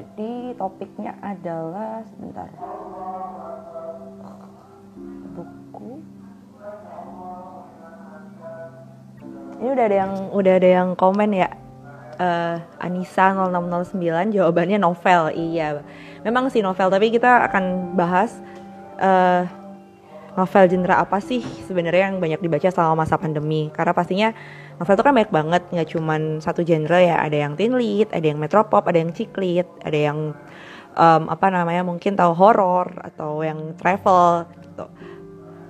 Jadi topiknya adalah sebentar. Buku. Ini udah ada yang udah ada yang komen ya. Uh, Anissa 0609 jawabannya novel. Iya. Memang sih novel, tapi kita akan bahas uh, novel genre apa sih sebenarnya yang banyak dibaca selama masa pandemi? Karena pastinya novel itu kan banyak banget nggak cuman satu genre ya. Ada yang teen lead ada yang metropop ada yang ciklit ada yang um, apa namanya mungkin tahu horor atau yang travel gitu.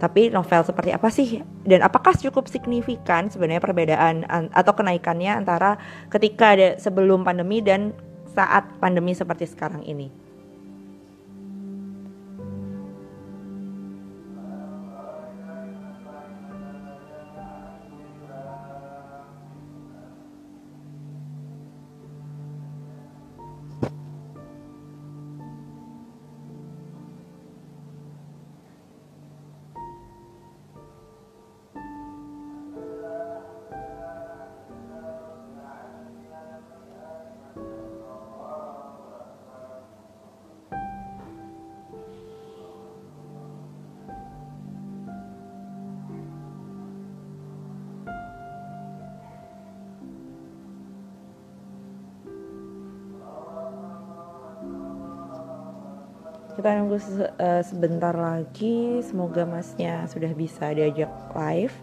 Tapi novel seperti apa sih? Dan apakah cukup signifikan sebenarnya perbedaan atau kenaikannya antara ketika ada sebelum pandemi dan saat pandemi seperti sekarang ini kita nunggu se uh, sebentar lagi. Semoga masnya sudah bisa diajak live.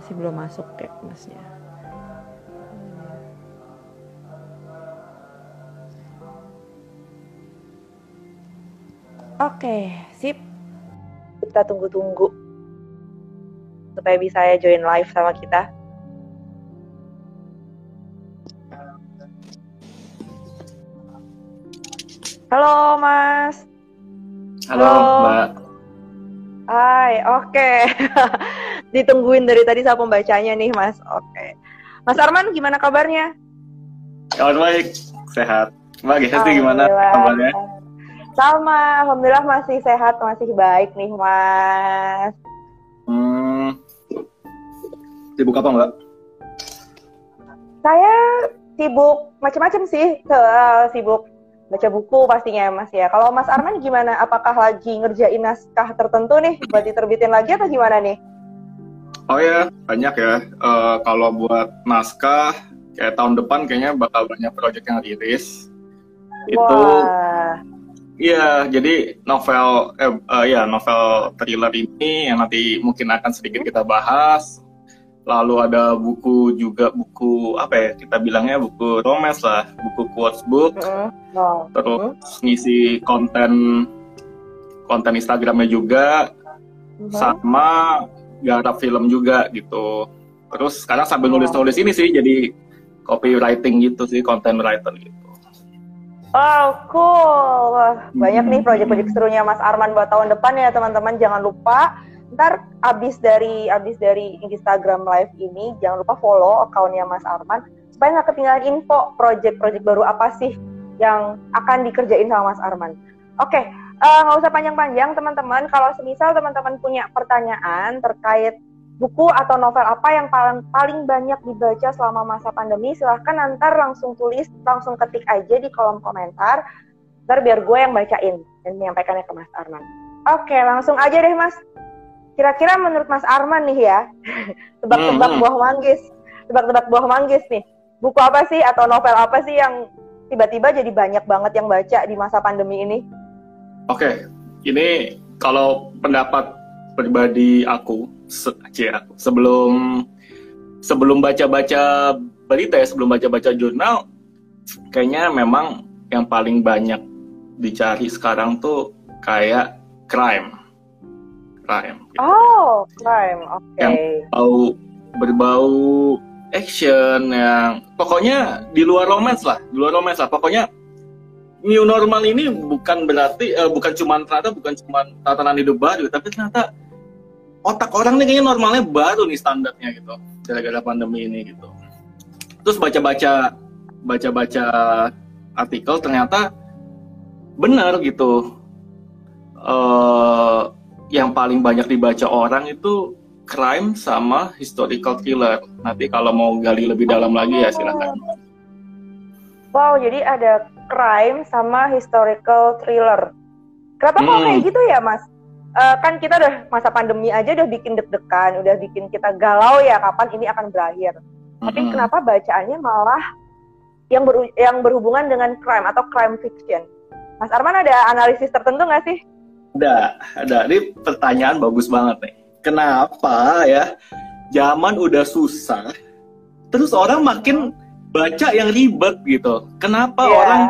Masih belum masuk ya masnya. Oke, okay, sip. Kita tunggu-tunggu supaya bisa join live sama kita. Halo Mas. Halo, Halo. Mbak. Hai, oke. Okay. Ditungguin dari tadi sama pembacanya nih Mas. Oke. Okay. Mas Arman gimana kabarnya? Kabar baik, sehat. Mbak Gesti gimana kabarnya? Sama, Alhamdulillah masih sehat, masih baik nih Mas. Sibuk apa enggak? Saya sibuk macam-macam sih. Uh, sibuk baca buku pastinya Mas ya. Kalau Mas Arman gimana? Apakah lagi ngerjain naskah tertentu nih buat diterbitin lagi atau gimana nih? Oh ya, banyak ya. Uh, kalau buat naskah kayak tahun depan kayaknya bakal banyak proyek yang rilis. Itu Iya, jadi novel eh uh, ya novel thriller ini yang nanti mungkin akan sedikit kita bahas lalu ada buku juga buku apa ya kita bilangnya buku romance lah buku quotes book uh, terus uh. ngisi konten konten Instagramnya juga uh sama garap film juga gitu terus sekarang sambil nulis-nulis ini sih jadi copywriting gitu sih content writer gitu Oh, cool. Banyak nih hmm. proyek-proyek serunya Mas Arman buat tahun depan ya, teman-teman. Jangan lupa ntar abis dari abis dari Instagram live ini jangan lupa follow akunnya Mas Arman supaya nggak ketinggalan info project-project baru apa sih yang akan dikerjain sama Mas Arman. Oke, okay, eh, nggak usah panjang-panjang teman-teman. Kalau semisal teman-teman punya pertanyaan terkait buku atau novel apa yang paling paling banyak dibaca selama masa pandemi, silahkan nanti langsung tulis, langsung ketik aja di kolom komentar. Ntar biar gue yang bacain dan menyampaikannya ke Mas Arman. Oke, langsung aja deh Mas. Kira-kira menurut Mas Arman nih ya, tebak-tebak hmm, buah manggis, tebak-tebak buah manggis nih. Buku apa sih atau novel apa sih yang tiba-tiba jadi banyak banget yang baca di masa pandemi ini? Oke, ini kalau pendapat pribadi aku, se aku sebelum sebelum baca-baca berita ya, sebelum baca-baca jurnal, kayaknya memang yang paling banyak dicari sekarang tuh kayak crime crime. Gitu. Oh, crime, oke. Okay. Yang bau berbau action yang pokoknya di luar romance lah, di luar romance lah. Pokoknya new normal ini bukan berarti uh, bukan cuma ternyata bukan cuma tatanan hidup baru, tapi ternyata otak orang nih kayaknya normalnya baru nih standarnya gitu gara-gara pandemi ini gitu. Terus baca-baca baca-baca artikel ternyata benar gitu. Uh, yang paling banyak dibaca orang itu crime sama historical thriller. Nanti kalau mau gali lebih dalam lagi ya silakan. Wow, jadi ada crime sama historical thriller. Kenapa hmm. kok kayak gitu ya, Mas? Uh, kan kita udah masa pandemi aja udah bikin deg-degan, udah bikin kita galau ya kapan ini akan berakhir. Hmm. Tapi kenapa bacaannya malah yang ber, yang berhubungan dengan crime atau crime fiction? Mas Arman ada analisis tertentu nggak sih? Ada, ada. Ini pertanyaan bagus banget nih. Kenapa ya? Zaman udah susah, terus orang makin baca yang ribet gitu. Kenapa yeah. orang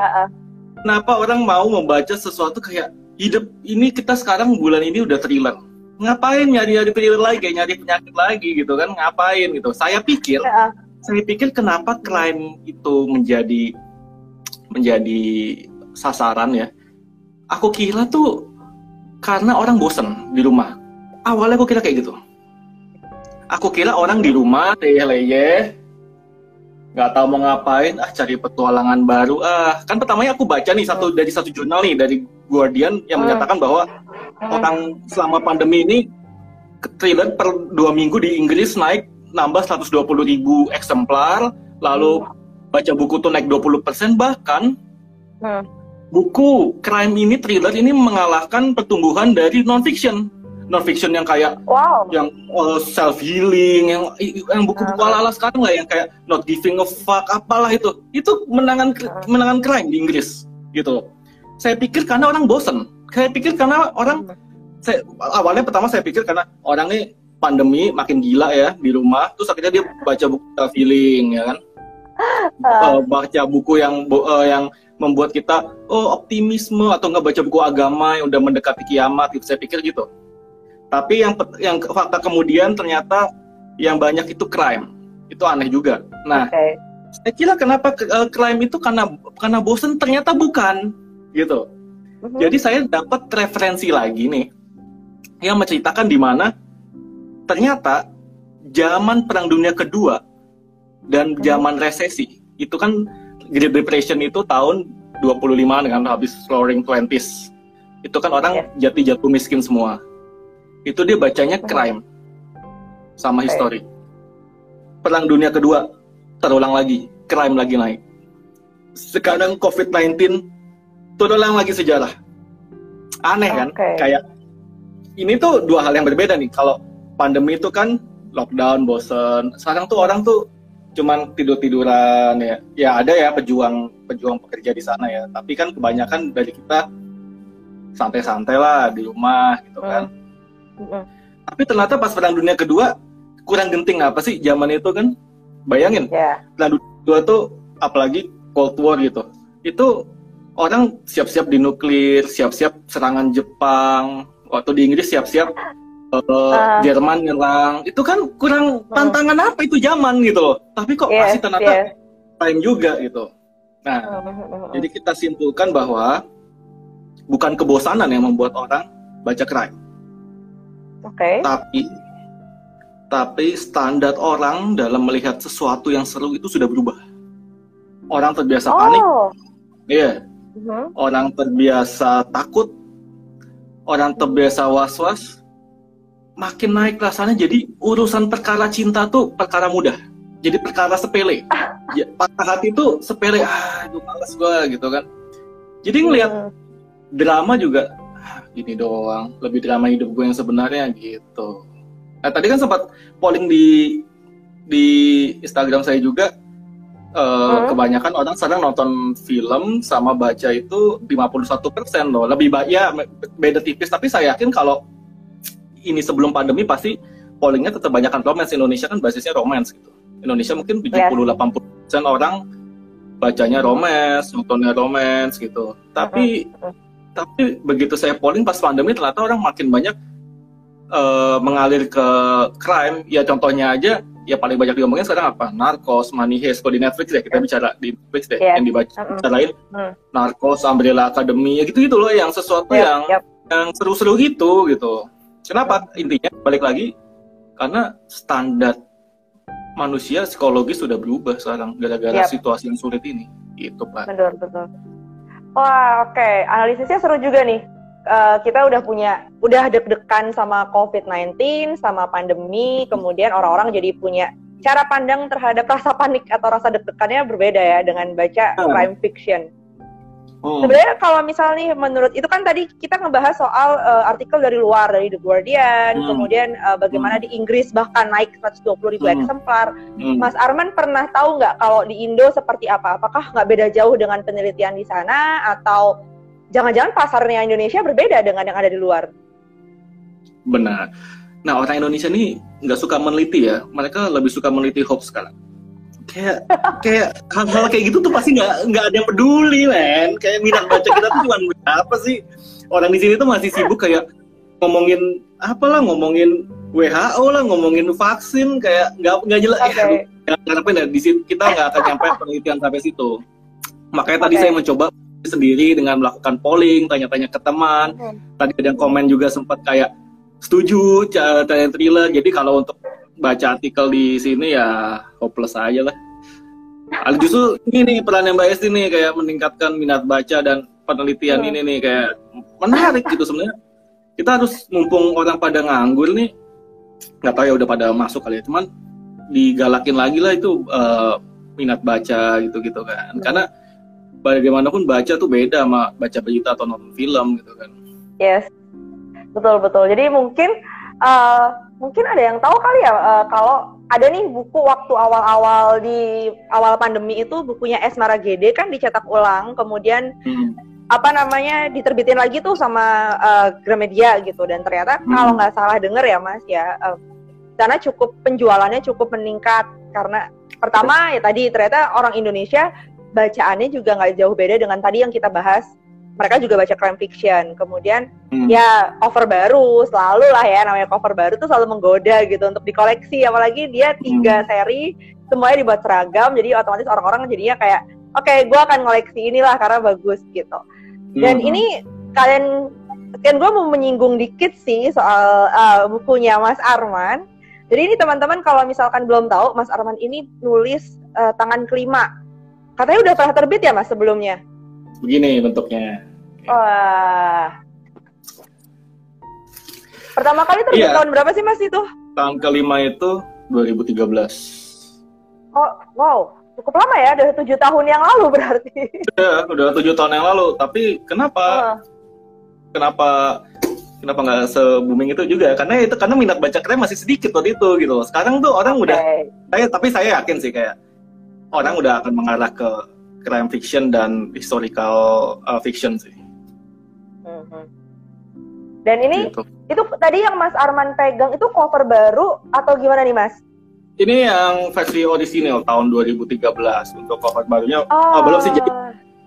kenapa orang mau membaca sesuatu kayak hidup ini kita sekarang bulan ini udah thriller. Ngapain nyari-nyari thriller lagi, nyari penyakit lagi gitu kan? Ngapain gitu. Saya pikir yeah. saya pikir kenapa crime itu menjadi menjadi sasaran ya. Aku kira tuh karena orang bosen di rumah. Awalnya aku kira kayak gitu. Aku kira orang di rumah leyeh-leyeh, nggak tahu mau ngapain, ah cari petualangan baru, ah kan pertamanya aku baca nih satu dari satu jurnal nih dari Guardian yang hmm. menyatakan bahwa orang selama pandemi ini thriller per dua minggu di Inggris naik nambah 120 ribu eksemplar, lalu baca buku tuh naik 20 persen bahkan hmm buku crime ini thriller ini mengalahkan pertumbuhan dari non fiction non fiction yang kayak wow. yang uh, self healing yang yang buku-buku uh. ala-ala sekarang lah yang kayak not giving a fuck apalah itu itu menangan menangan crime di Inggris gitu saya pikir karena orang bosen saya pikir karena orang uh. saya awalnya pertama saya pikir karena orang ini pandemi makin gila ya di rumah terus akhirnya dia baca buku self healing ya kan uh. baca buku yang uh, yang membuat kita oh optimisme atau nggak baca buku agama yang udah mendekati kiamat gitu. Saya pikir gitu. Tapi yang yang fakta kemudian ternyata yang banyak itu crime. Itu aneh juga. Nah okay. saya kira kenapa uh, crime itu karena karena bosen ternyata bukan gitu. Uh-huh. jadi saya dapat referensi lagi nih yang menceritakan di mana ternyata zaman perang dunia kedua dan zaman resesi itu kan Great Depression itu tahun 25 dengan habis roaring twenties. Itu kan orang yeah. jati jatuh miskin semua. Itu dia bacanya crime sama history. Perang dunia kedua terulang lagi, crime lagi naik. Sekarang COVID-19 terulang lagi sejarah. Aneh kan? Okay. Kayak ini tuh dua hal yang berbeda nih. Kalau pandemi itu kan lockdown, bosen. Sekarang tuh orang tuh cuman tidur tiduran ya. Ya ada ya pejuang pejuang pekerja di sana ya. Tapi kan kebanyakan dari kita santai-santai lah di rumah gitu kan. Mm. tapi ternyata pas perang dunia kedua kurang genting apa sih zaman itu kan? Bayangin yeah. perang dunia kedua tuh apalagi Cold War gitu itu orang siap-siap di nuklir siap-siap serangan Jepang waktu di Inggris siap-siap uh, Jerman nyerang. Itu kan kurang uh, tantangan apa itu zaman gitu loh. Tapi kok yes, masih ternyata yes. time juga gitu. Nah uh, uh, jadi kita simpulkan bahwa bukan kebosanan yang membuat orang baca crime oke. Okay. tapi tapi standar orang dalam melihat sesuatu yang seru itu sudah berubah. Orang terbiasa oh. panik. Iya. Yeah. uh-huh. orang terbiasa takut. Orang terbiasa was-was makin naik rasanya jadi urusan perkara cinta tuh perkara mudah. Jadi perkara sepele. Ya, patah hati tuh sepele. Ah itu males gue gitu kan. Jadi ngelihat hmm. drama juga ah, gini doang. Lebih drama hidup gue yang sebenarnya gitu. Nah tadi kan sempat polling di di Instagram saya juga uh, hmm. kebanyakan orang sekarang nonton film sama baca itu 51% loh. Lebih banyak ya beda tipis. Tapi saya yakin kalau ini sebelum pandemi pasti pollingnya tetap banyakkan romance Indonesia kan basisnya romance gitu Indonesia mungkin 70-80 persen orang bacanya romance nontonnya romance gitu tapi uh -huh. tapi begitu saya polling pas pandemi ternyata orang makin banyak uh, mengalir ke crime ya contohnya aja ya paling banyak diomongin sekarang apa narkos money heist kalau di Netflix ya kita bicara di Netflix deh yeah. yang dibaca uh -huh. lain -huh. narkos Umbrella Academy ya gitu gitu loh yang sesuatu yeah, yang yep. yang seru-seru gitu gitu Kenapa? Intinya balik lagi karena standar manusia psikologis sudah berubah sekarang gara-gara yep. situasi yang sulit ini. Itu Pak. Betul betul. Wah oke, okay. analisisnya seru juga nih. uh, kita udah punya udah deg-degan sama COVID-19, sama pandemi, kemudian orang-orang jadi punya cara pandang terhadap rasa panik atau rasa deg-degannya berbeda ya dengan baca crime fiction. Hmm. Sebenarnya kalau misalnya menurut itu kan tadi kita ngebahas soal uh, artikel dari luar dari The Guardian, hmm. kemudian uh, bagaimana hmm. di Inggris bahkan naik 120 ribu hmm. eksemplar. Hmm. Mas Arman pernah tahu nggak kalau di Indo seperti apa? Apakah nggak beda jauh dengan penelitian di sana atau jangan-jangan pasarnya Indonesia berbeda dengan yang ada di luar? Benar. Nah orang Indonesia ini nggak suka meneliti ya, mereka lebih suka meneliti hoax sekarang kayak kayak hal-hal kayak gitu tuh pasti nggak nggak ada yang peduli men kayak minat baca kita tuh cuma apa sih orang di sini tuh masih sibuk kayak ngomongin apalah ngomongin WHO lah ngomongin vaksin kayak nggak nggak jelas okay. ya ngapain ya di situ kita nggak akan nyampe penelitian sampai situ makanya okay. tadi saya mencoba sendiri dengan melakukan polling tanya-tanya ke teman okay. tadi ada yang komen juga sempat kayak setuju tanya thriller jadi kalau untuk baca artikel di sini ya hopeless aja lah. Justru ini nih perannya Mbak Esti nih kayak meningkatkan minat baca dan penelitian hmm. ini nih kayak menarik gitu sebenarnya. Kita harus mumpung orang pada nganggur nih, nggak tahu ya udah pada masuk kali ya, cuman digalakin lagi lah itu uh, minat baca gitu-gitu kan. Hmm. Karena bagaimanapun baca tuh beda sama baca berita atau nonton film gitu kan. Yes, betul betul. Jadi mungkin uh, mungkin ada yang tahu kali ya uh, kalau ada nih buku waktu awal-awal di awal pandemi itu bukunya S Maragede kan dicetak ulang kemudian hmm. apa namanya diterbitin lagi tuh sama uh, Gramedia gitu dan ternyata hmm. kalau nggak salah denger ya Mas ya uh, karena cukup penjualannya cukup meningkat karena pertama ya tadi ternyata orang Indonesia bacaannya juga nggak jauh beda dengan tadi yang kita bahas mereka juga baca crime fiction. Kemudian hmm. ya cover baru selalu lah ya namanya cover baru tuh selalu menggoda gitu untuk dikoleksi. Apalagi dia tiga hmm. seri semuanya dibuat seragam, jadi otomatis orang-orang jadinya kayak oke okay, gue akan koleksi inilah karena bagus gitu. Dan hmm. ini kalian kan gue mau menyinggung dikit sih soal uh, bukunya Mas Arman. Jadi ini teman-teman kalau misalkan belum tahu Mas Arman ini nulis uh, tangan kelima. Katanya udah pernah terbit ya Mas sebelumnya? Begini bentuknya. Wah. Pertama kali terbit iya. tahun berapa sih Mas itu? Tahun kelima itu 2013. Oh, wow. Cukup lama ya, udah tujuh tahun yang lalu berarti. Iya, udah tujuh tahun yang lalu. Tapi kenapa? Oh. Kenapa kenapa nggak se booming itu juga karena itu karena minat baca keren masih sedikit waktu itu gitu sekarang tuh orang okay. udah saya tapi saya yakin sih kayak orang udah akan mengarah ke crime fiction dan historical uh, fiction sih. Mm-hmm. Dan ini gitu. itu tadi yang Mas Arman pegang itu cover baru atau gimana nih Mas? Ini yang versi orisinil tahun 2013 untuk cover barunya oh. Oh, belum sih jadi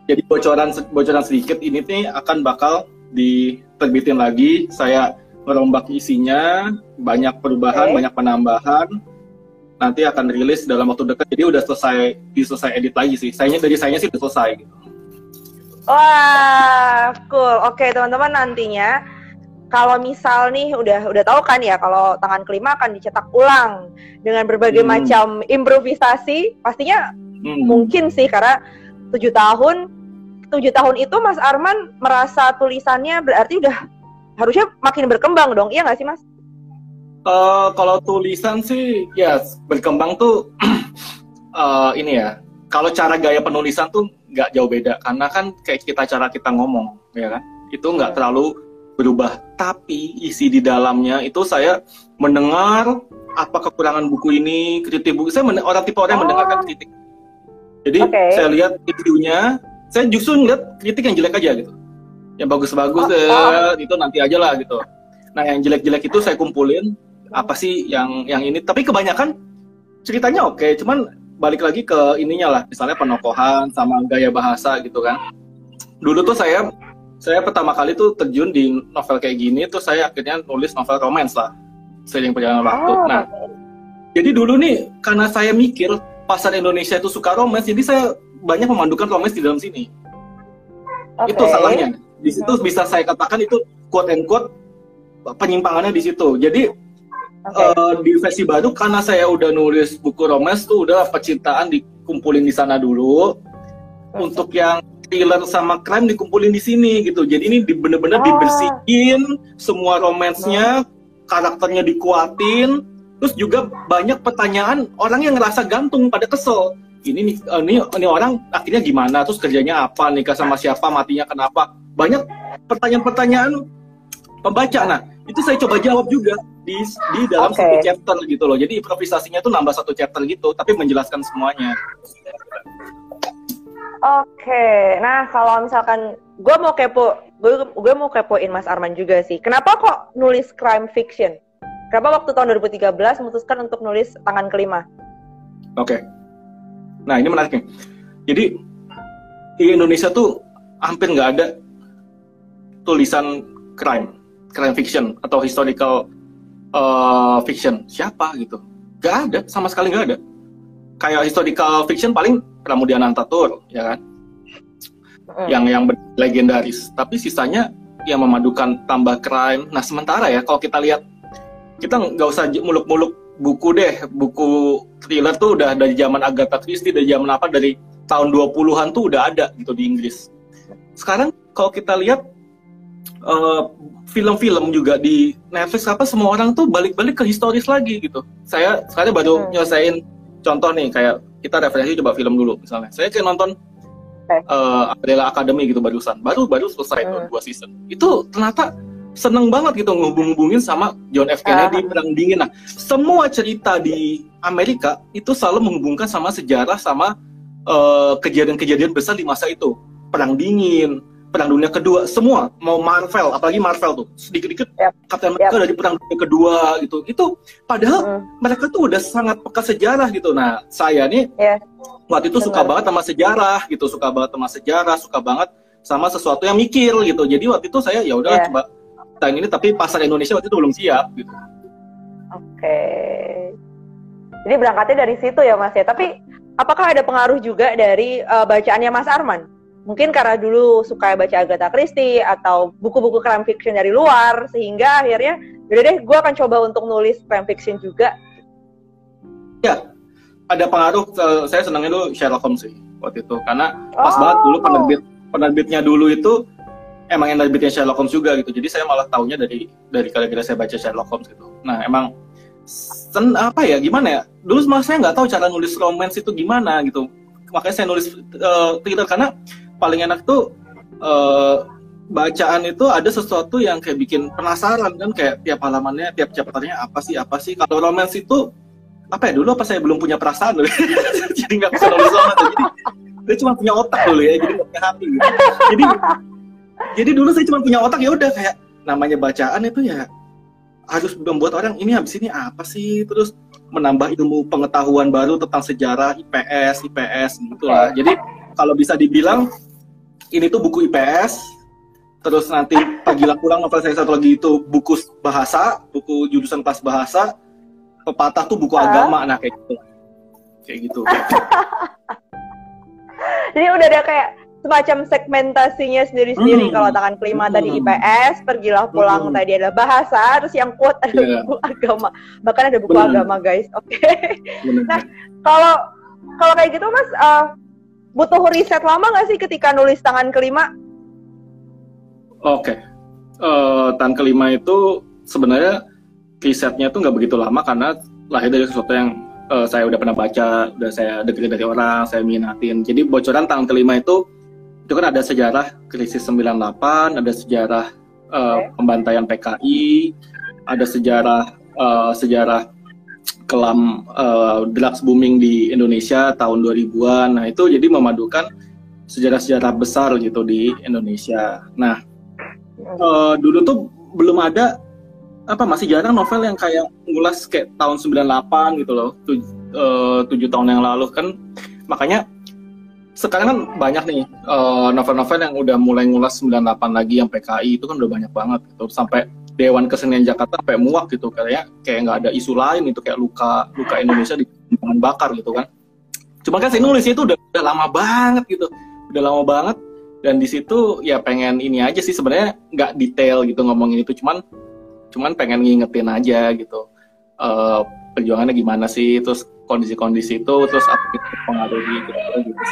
jadi bocoran bocoran sedikit ini nih akan bakal diterbitin lagi. Saya merombak isinya, banyak perubahan, okay. banyak penambahan nanti akan rilis dalam waktu dekat jadi udah selesai diselesai edit lagi sih sayanya dari sayanya sih udah selesai gitu wah cool oke teman-teman nantinya kalau misal nih udah udah tahu kan ya kalau tangan kelima akan dicetak ulang dengan berbagai hmm. macam improvisasi pastinya hmm. mungkin sih karena tujuh tahun tujuh tahun itu Mas Arman merasa tulisannya berarti udah harusnya makin berkembang dong iya nggak sih Mas? Uh, kalau tulisan sih ya berkembang tuh uh, ini ya. Kalau cara gaya penulisan tuh nggak jauh beda karena kan kayak kita cara kita ngomong ya kan itu nggak iya. terlalu berubah. Tapi isi di dalamnya itu saya mendengar apa kekurangan buku ini, kritik buku. Saya orang tipe orang yang mendengarkan oh. kritik. Jadi okay. saya lihat reviewnya, saya justru ngeliat kritik yang jelek aja gitu. Yang bagus-bagus oh, oh. Eh, itu nanti aja lah gitu. Nah yang jelek-jelek itu saya kumpulin, apa sih yang yang ini? Tapi kebanyakan ceritanya oke okay, cuman balik lagi ke ininya lah. Misalnya penokohan sama gaya bahasa gitu kan. Dulu tuh saya saya pertama kali tuh terjun di novel kayak gini tuh saya akhirnya nulis novel romance lah sering perjalanan waktu. Oh. nah jadi dulu nih karena saya mikir pasar Indonesia itu suka romance jadi saya banyak memandukan romance di dalam sini. Okay. itu salahnya. Di situ bisa saya katakan itu quote and quote penyimpangannya di situ. Jadi okay. uh, eh, di versi baru karena saya udah nulis buku romance tuh udah percintaan dikumpulin di sana dulu. Okay. Untuk yang thriller sama crime dikumpulin di sini gitu. Jadi ini bener-bener Ah. dibersihin semua romansnya, karakternya dikuatin, terus juga banyak pertanyaan orang yang ngerasa gantung pada kesel. Ini nih, eh, ini, ini orang akhirnya gimana? Terus kerjanya apa? Nikah sama siapa? Matinya kenapa? Banyak pertanyaan-pertanyaan pembaca. Nah, itu saya coba jawab juga di di dalam Oke. satu chapter gitu loh. Jadi improvisasinya tuh nambah satu chapter gitu, tapi menjelaskan semuanya. Oke, nah kalau misalkan gue mau kepo, gue gue mau kepoin Mas Arman juga sih. Kenapa kok nulis crime fiction? Kenapa waktu tahun 2013 memutuskan untuk nulis tangan kelima? Oke. Nah ini menarik nih. Jadi di Indonesia tuh hampir nggak ada tulisan crime, crime fiction atau historical uh, fiction. Siapa gitu? Gak ada, sama sekali nggak ada. Kayak historical fiction paling Pramudia Anantatur, ya kan? Mm. Yang yang legendaris. Tapi sisanya yang memadukan tambah crime. Nah sementara ya kalau kita lihat kita nggak usah muluk-muluk buku deh, buku thriller tuh udah dari zaman Agatha Christie, dari zaman apa dari tahun 20-an tuh udah ada gitu di Inggris. Sekarang kalau kita lihat eh, film-film juga di Netflix apa semua orang tuh balik-balik ke historis lagi gitu. Saya sekarang baru Hmm. nyelesain contoh nih kayak kita referensi coba film dulu misalnya. Saya kayak nonton Oke. eh, Umbrella Academy gitu barusan, baru baru selesai tuh Hmm. dua season. Itu ternyata seneng banget gitu ngubung-ngubungin sama John F Kennedy Ah. perang dingin. Nah, semua cerita di Amerika itu selalu menghubungkan sama sejarah sama eh, kejadian-kejadian besar di masa itu. Perang dingin, perang dunia kedua, semua mau Marvel, apalagi Marvel tuh sedikit-dikit Yap. Captain America dari perang dunia kedua gitu. Itu padahal Mm. mereka tuh udah sangat peka sejarah gitu. Nah, saya nih Iya. waktu itu suka Benar. banget sama sejarah gitu, suka banget sama sejarah, suka banget sama sesuatu yang mikir gitu. Jadi waktu itu saya ya udah Iya. coba tahun ini tapi pasar Indonesia waktu itu belum siap gitu. Oke. Jadi berangkatnya dari situ ya Mas ya. Tapi apakah ada pengaruh juga dari eh, bacaannya Mas Arman? Mungkin karena dulu suka baca Agatha Christie atau buku-buku crime fiction dari luar sehingga akhirnya udah deh gue akan coba untuk nulis crime fiction juga. Ya, ada pengaruh. saya senangnya dulu Sherlock Holmes sih waktu itu karena pas Oh. banget dulu penerbit penerbitnya dulu itu emang yang nerbitnya Sherlock Holmes juga gitu. Jadi saya malah taunya dari dari kali-kali saya baca Sherlock Holmes gitu. Nah emang sen apa ya gimana ya? Dulu malah saya nggak tahu cara nulis romance itu gimana gitu. Makanya saya nulis eh, thriller karena paling enak tuh eh, bacaan itu ada sesuatu yang kayak bikin penasaran kan kayak tiap halamannya tiap chapternya apa sih apa sih. Kalau romance itu apa ya dulu apa saya belum punya perasaan dulu jadi nggak bisa nulis romance jadi saya cuma punya otak dulu ya jadi nggak punya hati gitu. jadi jadi dulu saya cuma punya otak ya udah kayak namanya bacaan itu ya harus membuat orang ini habis ini apa sih? Terus menambah ilmu pengetahuan baru tentang sejarah IPS IPS gitu lah. Jadi kalau bisa dibilang ini tuh buku IPS terus nanti pagilah pulang novel saya satu lagi itu buku bahasa buku jurusan kelas bahasa pepatah tuh buku Ah. agama nah kayak gitu kayak gitu Jadi udah ada kayak semacam segmentasinya sendiri-sendiri. Hmm. Kalau tangan kelima tadi Hmm. IPS, pergilah pulang Hmm. tadi adalah bahasa, terus yang quote ada Iya. buku agama. Bahkan ada buku Benar. agama guys. Oke. Bener. Nah, kalau kalau kayak gitu mas eh, butuh riset lama nggak sih ketika nulis tangan kelima Oke, Eh, tahun kelima itu sebenarnya risetnya tuh nggak begitu lama karena lahir dari sesuatu yang eh, saya udah pernah baca, udah saya dengerin dari orang, saya minatin. Jadi bocoran tahun kelima itu itu kan ada sejarah krisis 98, ada sejarah eh, Oke. pembantaian PKI, ada sejarah eh, sejarah kelam eh, drugs booming di Indonesia tahun 2000-an. Nah, itu jadi memadukan sejarah-sejarah besar gitu di Indonesia. Nah, eh, dulu tuh belum ada apa masih jarang novel yang kayak ngulas kayak tahun 98 gitu loh. Eh, tujuh tahun yang lalu kan makanya sekarang kan banyak nih novel-novel yang udah mulai ngulas 98 lagi yang PKI itu kan udah banyak banget gitu sampai Dewan Kesenian Jakarta sampai muak gitu kayak kayak nggak ada isu lain itu kayak luka luka Indonesia di tangan bakar gitu kan. Cuma kan saya nulisnya itu udah, udah lama banget gitu, udah lama banget dan di situ ya pengen ini aja sih sebenarnya nggak detail gitu ngomongin itu cuman cuman pengen ngingetin aja gitu Eh, perjuangannya gimana sih terus kondisi-kondisi itu terus apa pengaruhi gitu, gitu.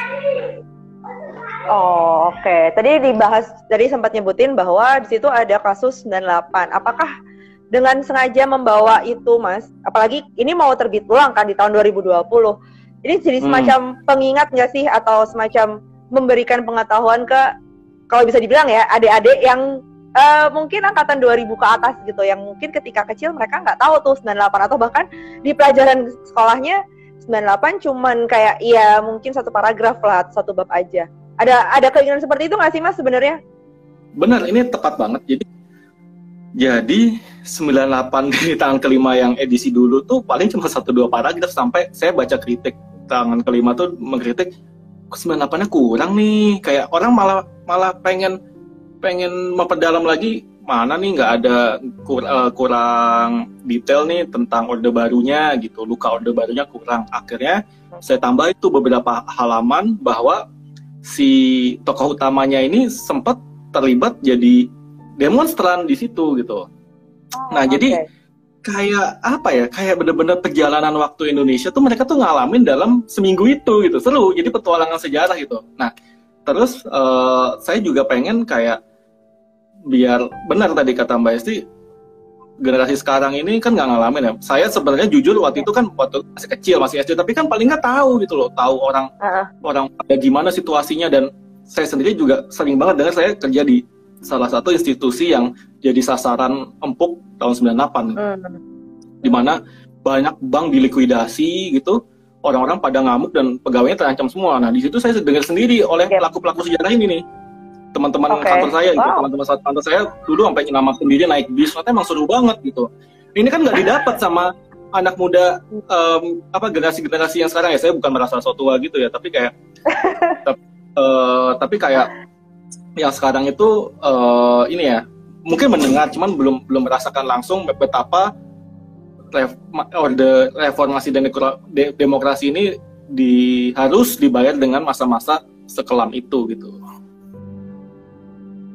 Oh, oke. Okay. Tadi dibahas, tadi sempat nyebutin bahwa di situ ada kasus 98. Apakah dengan sengaja membawa itu, Mas? Apalagi ini mau terbit ulang kan di tahun 2020. Ini jadi hmm. semacam hmm. pengingat nggak sih atau semacam memberikan pengetahuan ke kalau bisa dibilang ya adik-adik yang uh, mungkin angkatan 2000 ke atas gitu yang mungkin ketika kecil mereka nggak tahu tuh 98 atau bahkan di pelajaran sekolahnya 98 cuman kayak iya mungkin satu paragraf lah satu bab aja ada ada keinginan seperti itu nggak sih mas sebenarnya? Benar, ini tepat banget. Jadi jadi 98 di tangan kelima yang edisi dulu tuh paling cuma satu dua paragraf sampai saya baca kritik tangan kelima tuh mengkritik 98-nya kurang nih. Kayak orang malah malah pengen pengen memperdalam lagi mana nih nggak ada kur, uh, kurang detail nih tentang orde barunya gitu luka orde barunya kurang akhirnya saya tambah itu beberapa halaman bahwa si tokoh utamanya ini sempat terlibat jadi demonstran di situ gitu. Oh, nah, okay. jadi kayak apa ya? Kayak bener-bener perjalanan waktu Indonesia tuh mereka tuh ngalamin dalam seminggu itu gitu. Seru, jadi petualangan sejarah gitu. Nah, terus uh, saya juga pengen kayak biar benar tadi kata Mbak Esti generasi sekarang ini kan nggak ngalamin ya. Saya sebenarnya jujur waktu itu kan waktu masih kecil masih SD, tapi kan paling nggak tahu gitu loh, tahu orang uh. orang ada gimana situasinya dan saya sendiri juga sering banget dengar saya kerja di salah satu institusi yang jadi sasaran empuk tahun 98 uh. di mana banyak bank dilikuidasi gitu orang-orang pada ngamuk dan pegawainya terancam semua. Nah di situ saya dengar sendiri oleh pelaku-pelaku sejarah ini nih teman-teman okay. kantor saya gitu teman-teman kantor saya dulu sampai nama sendiri naik bis ternyata emang seru banget gitu ini kan nggak didapat sama anak muda um, apa generasi-generasi yang sekarang ya saya bukan merasa so tua gitu ya tapi kayak tapi, uh, tapi kayak yang sekarang itu uh, ini ya mungkin mendengar cuman belum belum merasakan langsung betapa orde reformasi dan demokrasi ini di, harus dibayar dengan masa-masa sekelam itu gitu.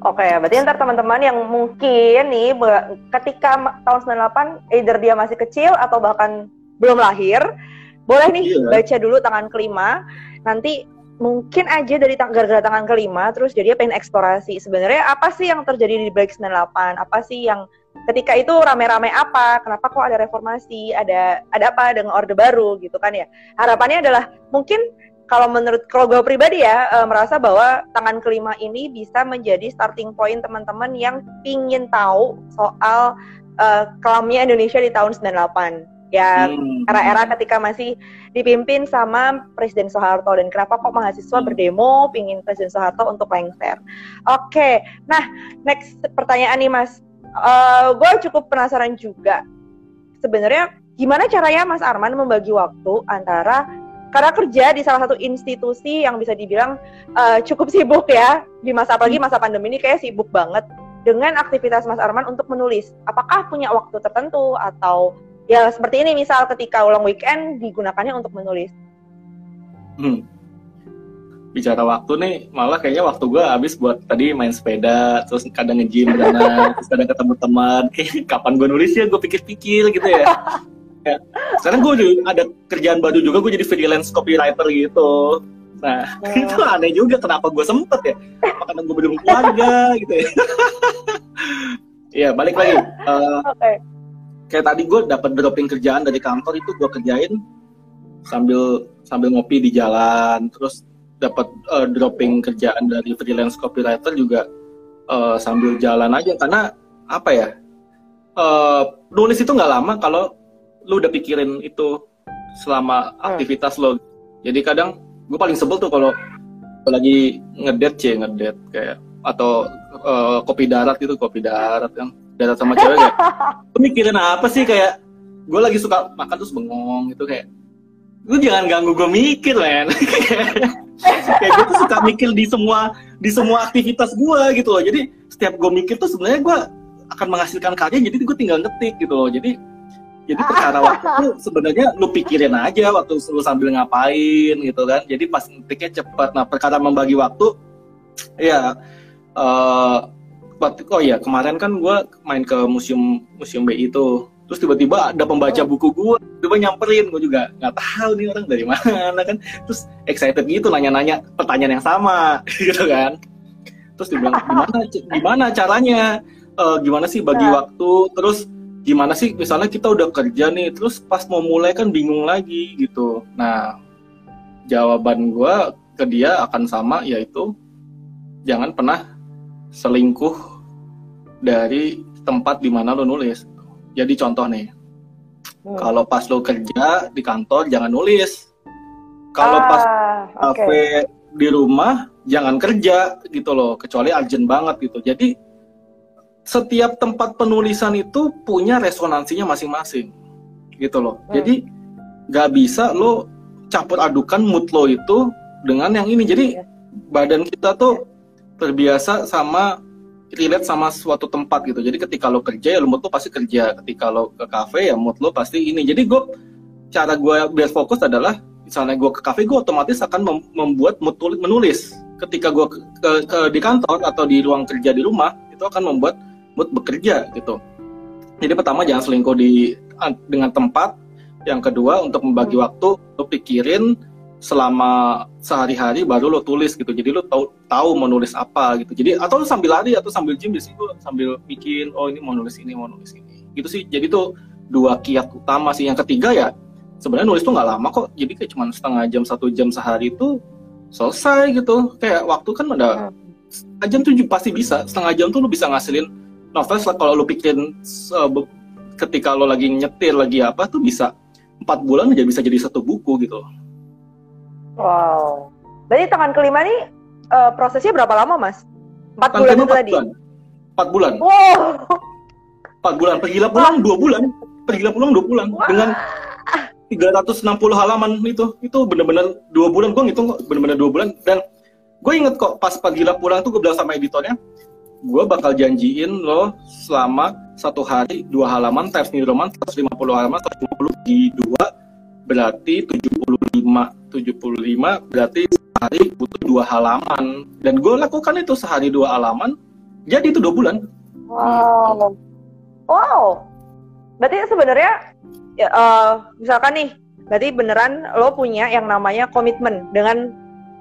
Oke, okay, berarti ntar teman-teman yang mungkin nih ketika tahun 98 either dia masih kecil atau bahkan belum lahir, boleh nih yeah. baca dulu tangan kelima. Nanti mungkin aja dari gara-gara tangan kelima terus jadi pengen eksplorasi. Sebenarnya apa sih yang terjadi di Black 98? Apa sih yang ketika itu rame-rame apa? Kenapa kok ada reformasi? Ada ada apa dengan orde baru gitu kan ya? Harapannya adalah mungkin kalau menurut kalau gue pribadi ya uh, merasa bahwa tangan kelima ini bisa menjadi starting point teman-teman yang pingin tahu soal uh, kelamnya Indonesia di tahun 98 ya hmm. era-era ketika masih dipimpin sama Presiden Soeharto dan kenapa kok mahasiswa hmm. berdemo pingin Presiden Soeharto untuk lengser. Oke, okay. nah next pertanyaan nih Mas, uh, gue cukup penasaran juga sebenarnya gimana caranya Mas Arman membagi waktu antara karena kerja di salah satu institusi yang bisa dibilang uh, cukup sibuk ya di masa apalagi hmm. masa pandemi ini kayak sibuk banget dengan aktivitas Mas Arman untuk menulis. Apakah punya waktu tertentu atau ya seperti ini misal ketika ulang weekend digunakannya untuk menulis? Hmm. Bicara waktu nih, malah kayaknya waktu gue habis buat tadi main sepeda, terus kadang nge-gym, terus kadang ketemu teman. Kapan gue nulis ya, gue pikir-pikir gitu ya. ya. Sekarang gue ada kerjaan baru juga, gue jadi freelance copywriter gitu. Nah, oh. itu aneh juga kenapa gue sempet ya. Karena gue belum keluarga gitu ya. Iya, balik lagi. Uh, okay. Kayak tadi gue dapat dropping kerjaan dari kantor itu gue kerjain sambil sambil ngopi di jalan, terus dapat uh, dropping kerjaan dari freelance copywriter juga uh, sambil jalan aja karena apa ya? Uh, nulis itu nggak lama kalau lu udah pikirin itu selama hmm. aktivitas hmm. lo jadi kadang gue paling sebel tuh kalau lagi ngedet cie ngedet kayak atau uh, kopi darat gitu kopi darat yang darat sama cewek kayak lu mikirin apa sih kayak gue lagi suka makan terus bengong gitu kayak lu jangan ganggu gue mikir men kayak gue tuh suka mikir di semua di semua aktivitas gue gitu loh jadi setiap gue mikir tuh sebenarnya gue akan menghasilkan karya jadi gue tinggal ngetik gitu loh jadi jadi perkara waktu itu sebenarnya lu pikirin aja waktu lu sambil ngapain gitu kan. Jadi pas ngetiknya cepat. Nah perkara membagi waktu, ya uh, oh ya kemarin kan gue main ke museum museum BI itu terus tiba-tiba ada pembaca buku gue tiba nyamperin gue juga nggak tahu nih orang dari mana kan terus excited gitu nanya-nanya pertanyaan yang sama gitu kan terus dibilang gimana gimana caranya uh, gimana sih bagi nah. waktu terus gimana sih misalnya kita udah kerja nih terus pas mau mulai kan bingung lagi gitu nah jawaban gue ke dia akan sama yaitu jangan pernah selingkuh dari tempat di mana lo nulis jadi contoh nih, hmm. kalau pas lo kerja di kantor jangan nulis. Kalau ah, pas okay. di rumah jangan kerja gitu loh, kecuali urgent banget gitu. Jadi setiap tempat penulisan itu punya resonansinya masing-masing gitu loh. Hmm. Jadi nggak bisa lo campur adukan mood lo itu dengan yang ini. Jadi iya. badan kita tuh terbiasa sama relate sama suatu tempat gitu. Jadi ketika lo kerja ya lo mood lo pasti kerja. Ketika lo ke kafe ya mood lo pasti ini. Jadi gue cara gue biar fokus adalah misalnya gue ke kafe gue otomatis akan mem membuat mood menulis. Ketika gue ke, ke, ke di kantor atau di ruang kerja di rumah itu akan membuat mood bekerja gitu. Jadi pertama jangan selingkuh di dengan tempat. Yang kedua untuk membagi hmm. waktu lo pikirin selama sehari-hari baru lo tulis gitu. Jadi lo tahu tahu mau nulis apa gitu. Jadi atau lo sambil lari atau sambil gym di situ sambil bikin oh ini mau nulis ini mau nulis ini. Gitu sih. Jadi tuh dua kiat utama sih. Yang ketiga ya sebenarnya nulis tuh nggak lama kok. Jadi kayak cuma setengah jam satu jam sehari itu selesai gitu. Kayak waktu kan udah setengah jam tuh pasti bisa. Setengah jam tuh lo bisa ngasilin novel kalau lo bikin uh, ketika lo lagi nyetir lagi apa tuh bisa empat bulan aja bisa jadi satu buku gitu Wow. Berarti tangan kelima nih uh, prosesnya berapa lama, Mas? Empat bulan itu tadi? Bulan. Empat bulan. Wow. Empat bulan. Pergilah pulang dua bulan. Pergilah pulang dua bulan. Wow. Dengan 360 halaman itu. Itu bener-bener dua bulan. Gue ngitung kok bener-bener dua bulan. Dan gue inget kok pas pergilah pulang tuh gue bilang sama editornya, gue bakal janjiin lo selama satu hari dua halaman times new roman 150 halaman 150 di dua berarti 75 75 berarti sehari butuh dua halaman. Dan gue lakukan itu sehari dua halaman jadi itu dua bulan. Wow. Wow. Berarti sebenarnya ya, uh, misalkan nih berarti beneran lo punya yang namanya komitmen dengan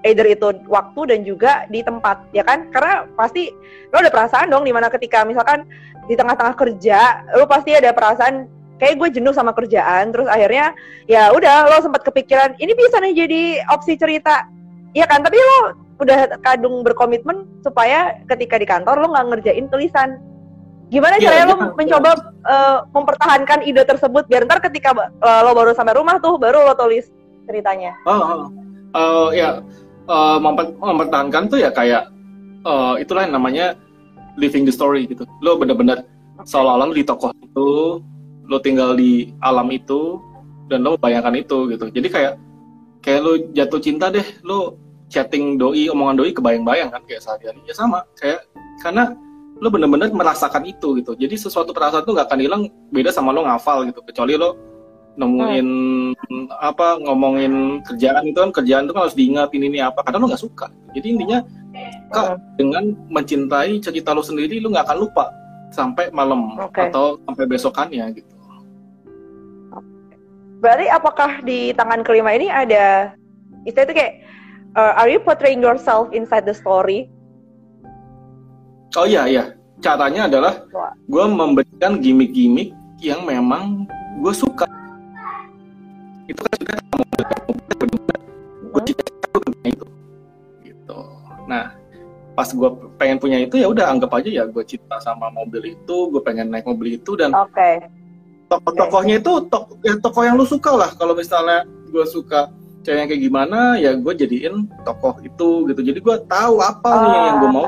either itu waktu dan juga di tempat ya kan? Karena pasti lo ada perasaan dong di mana ketika misalkan di tengah-tengah kerja lo pasti ada perasaan kayak gue jenuh sama kerjaan terus akhirnya ya udah lo sempat kepikiran ini bisa nih jadi opsi cerita. Ya kan? Tapi lo udah kadung berkomitmen supaya ketika di kantor lo nggak ngerjain tulisan. Gimana ya, caranya lo mencoba uh, mempertahankan ide tersebut biar ntar ketika uh, lo baru sampai rumah tuh baru lo tulis ceritanya? Oh, oh. Uh, ya memper mempertahankan tuh ya kayak uh, itulah yang namanya living the story gitu. Lo bener-bener seolah-olah di tokoh itu lo tinggal di alam itu dan lo bayangkan itu gitu. Jadi kayak kayak lo jatuh cinta deh lo chatting doi omongan doi kebayang-bayang kan kayak sehari-hari. Ya sama kayak karena lo bener-bener merasakan itu gitu. Jadi sesuatu perasaan tuh gak akan hilang beda sama lo ngafal gitu. Kecuali lo nemuin hmm. apa ngomongin kerjaan itu kan kerjaan itu kan harus diingat ini ini apa karena lo nggak suka jadi intinya kak dengan mencintai cerita lo sendiri lo nggak akan lupa sampai malam okay. atau sampai besokannya gitu Berarti apakah di tangan kelima ini ada istilah itu kayak uh, are you portraying yourself inside the story? Oh iya iya. Caranya adalah gue memberikan gimmick-gimmick yang memang gue suka. Itu kan juga. Gue itu. Gitu. Nah, pas gue pengen punya itu ya udah anggap aja ya gue cinta sama mobil itu, gue pengen naik mobil itu dan okay tokoh-tokohnya itu tokoh, ya, tokoh yang lu suka lah. Kalau misalnya gue suka cewek kayak gimana ya gue jadiin tokoh itu gitu. Jadi gue tahu apa nih yang gue mau.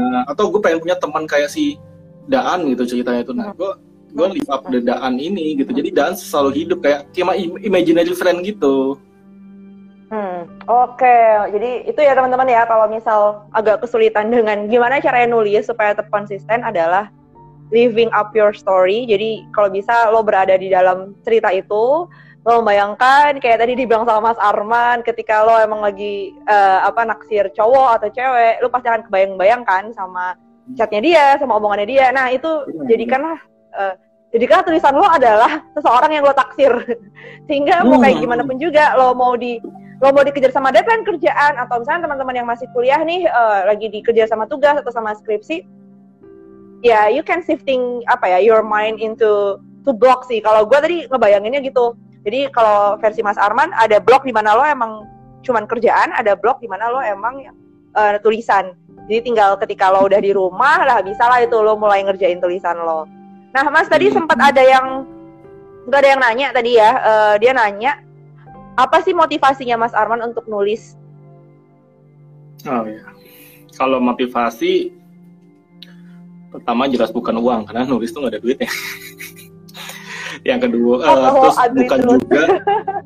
Nah, atau gue pengen punya teman kayak si Daan gitu ceritanya itu. Nah gue gue live up the Daan ini gitu jadi Daan selalu hidup kayak kayak imaginary friend gitu Hmm, oke. Okay. Jadi itu ya teman-teman ya kalau misal agak kesulitan dengan gimana caranya nulis supaya tetap konsisten adalah living up your story. Jadi kalau bisa lo berada di dalam cerita itu, lo membayangkan kayak tadi dibilang sama Mas Arman, ketika lo emang lagi uh, apa naksir cowok atau cewek, lo pasti akan kebayang-bayangkan sama chatnya dia, sama omongannya dia. Nah itu iya. jadikanlah uh, jadikan tulisan lo adalah seseorang yang lo taksir. Sehingga mau kayak hmm. gimana pun juga lo mau di lo mau dikejar sama deadline kerjaan atau misalnya teman-teman yang masih kuliah nih uh, lagi dikejar sama tugas atau sama skripsi ya yeah, you can shifting apa ya your mind into to block sih. Kalau gue tadi ngebayanginnya gitu. Jadi kalau versi Mas Arman ada blok di mana lo emang cuman kerjaan ada blok di mana lo emang uh, tulisan. Jadi tinggal ketika lo udah di rumah lah bisa lah itu lo mulai ngerjain tulisan lo Nah, Mas tadi hmm. sempat ada yang nggak ada yang nanya tadi ya. Uh, dia nanya apa sih motivasinya Mas Arman untuk nulis? Oh ya, kalau motivasi pertama jelas bukan uang karena nulis tuh nggak ada duitnya. yang kedua oh, uh, terus bukan terus. juga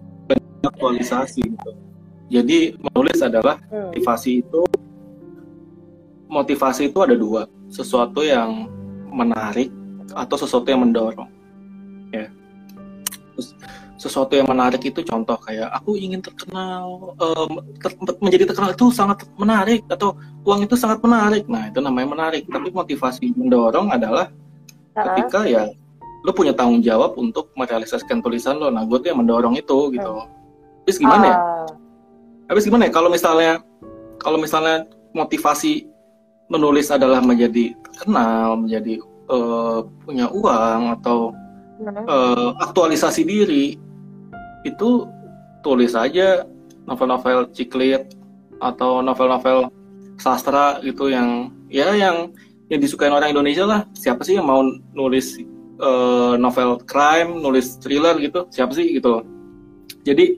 aktualisasi gitu. Jadi menulis adalah hmm. motivasi itu motivasi itu ada dua, sesuatu yang menarik atau sesuatu yang mendorong. Ya. Terus, sesuatu yang menarik itu contoh kayak aku ingin terkenal um, ter menjadi terkenal itu sangat menarik atau uang itu sangat menarik. Nah itu namanya menarik. Tapi motivasi mendorong adalah ketika ya lo punya tanggung jawab untuk merealisasikan tulisan lo nah gue tuh yang mendorong itu gitu. Habis gimana ya? Ah. habis gimana ya? Kalau misalnya kalau misalnya motivasi menulis adalah menjadi terkenal menjadi uh, punya uang atau uh, aktualisasi diri itu tulis aja novel-novel ciklit atau novel-novel sastra gitu yang ya yang yang disukai orang Indonesia lah. Siapa sih yang mau nulis uh, novel crime nulis thriller gitu? Siapa sih gitu jadi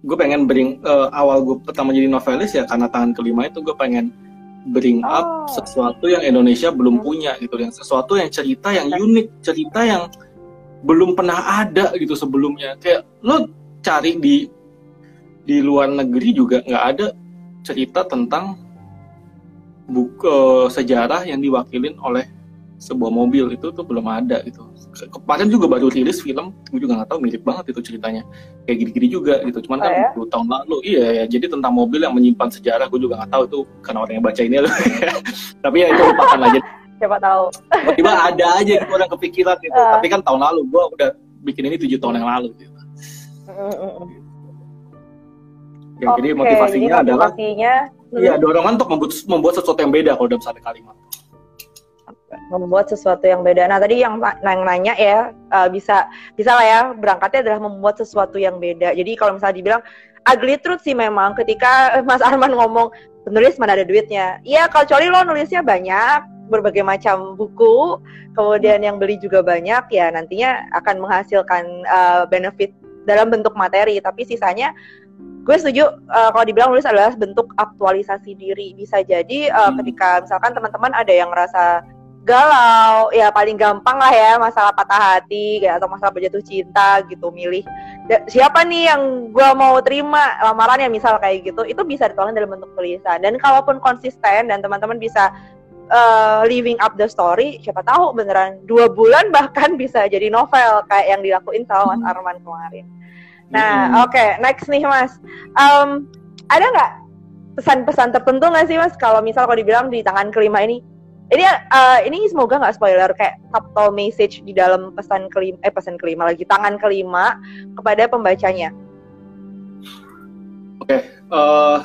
gue pengen bring uh, awal gue pertama jadi novelis ya karena tangan kelima itu gue pengen bring up oh. sesuatu yang Indonesia belum hmm. punya gitu yang sesuatu yang cerita yang unik cerita yang belum pernah ada gitu sebelumnya kayak lo cari di di luar negeri juga nggak ada cerita tentang buku uh, sejarah yang diwakilin oleh sebuah mobil itu tuh belum ada gitu. Kemarin juga baru rilis film gue juga nggak tahu mirip banget itu ceritanya. Kayak gini-gini juga gitu cuman kan oh, ya? tahun lalu. Iya ya jadi tentang mobil yang menyimpan sejarah gue juga nggak tahu itu karena orang yang baca ini loh. Tapi ya itu lupakan aja. Siapa tahu. Tiba-tiba ada aja gitu orang kepikiran gitu. Uh. tapi kan tahun lalu gue udah bikin ini tujuh tahun yang lalu gitu. Ya, okay, jadi motivasinya jadi adalah iya dorongan untuk membuat membuat sesuatu yang beda kalau dalam satu kalimat membuat sesuatu yang beda. Nah tadi yang, yang nanya ya uh, bisa bisa lah ya berangkatnya adalah membuat sesuatu yang beda. Jadi kalau misalnya dibilang ugly truth sih memang ketika Mas Arman ngomong penulis mana ada duitnya. Iya kalau kecuali lo nulisnya banyak berbagai macam buku, kemudian yang beli juga banyak ya nantinya akan menghasilkan uh, benefit dalam bentuk materi. Tapi sisanya gue setuju uh, kalau dibilang nulis adalah bentuk aktualisasi diri. Bisa jadi uh, hmm. ketika misalkan teman-teman ada yang ngerasa galau ya paling gampang lah ya masalah patah hati kayak atau masalah berjatuh cinta gitu milih. Siapa nih yang gue mau terima lamaran yang misal kayak gitu itu bisa ditolong dalam bentuk tulisan. Dan kalaupun konsisten dan teman-teman bisa uh, living up the story siapa tahu beneran dua bulan bahkan bisa jadi novel kayak yang dilakuin sama Mas. Arman kemarin. Nah hmm. oke okay, next nih Mas. Um, ada nggak pesan-pesan tertentu nggak sih Mas? Kalau misal kalau dibilang di tangan kelima ini ini uh, ini semoga nggak spoiler kayak subtle message di dalam pesan kelima eh pesan kelima lagi tangan kelima kepada pembacanya. Oke, okay, uh, eh,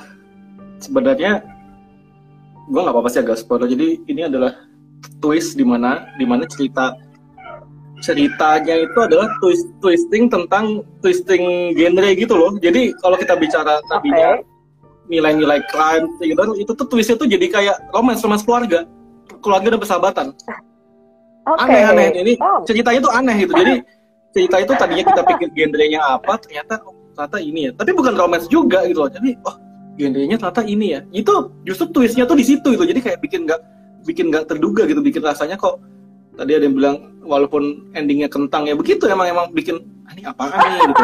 sebenarnya gue nggak apa-apa sih agak spoiler. Jadi ini adalah twist di mana di mana cerita ceritanya itu adalah twist twisting tentang twisting genre gitu loh. Jadi kalau kita bicara tadinya nilai-nilai crime gitu itu tuh twistnya tuh jadi kayak romance romance keluarga keluarga dan persahabatan. Okay. Aneh aneh ini oh. ceritanya tuh aneh gitu. Jadi cerita itu tadinya kita pikir genrenya apa, ternyata oh, ternyata ini ya. Tapi bukan romance juga gitu loh. Jadi oh genrenya ternyata ini ya. Itu justru twistnya tuh di situ gitu. Jadi kayak bikin nggak bikin nggak terduga gitu. Bikin rasanya kok tadi ada yang bilang walaupun endingnya kentang ya begitu emang emang bikin ah, ini apaan nih gitu.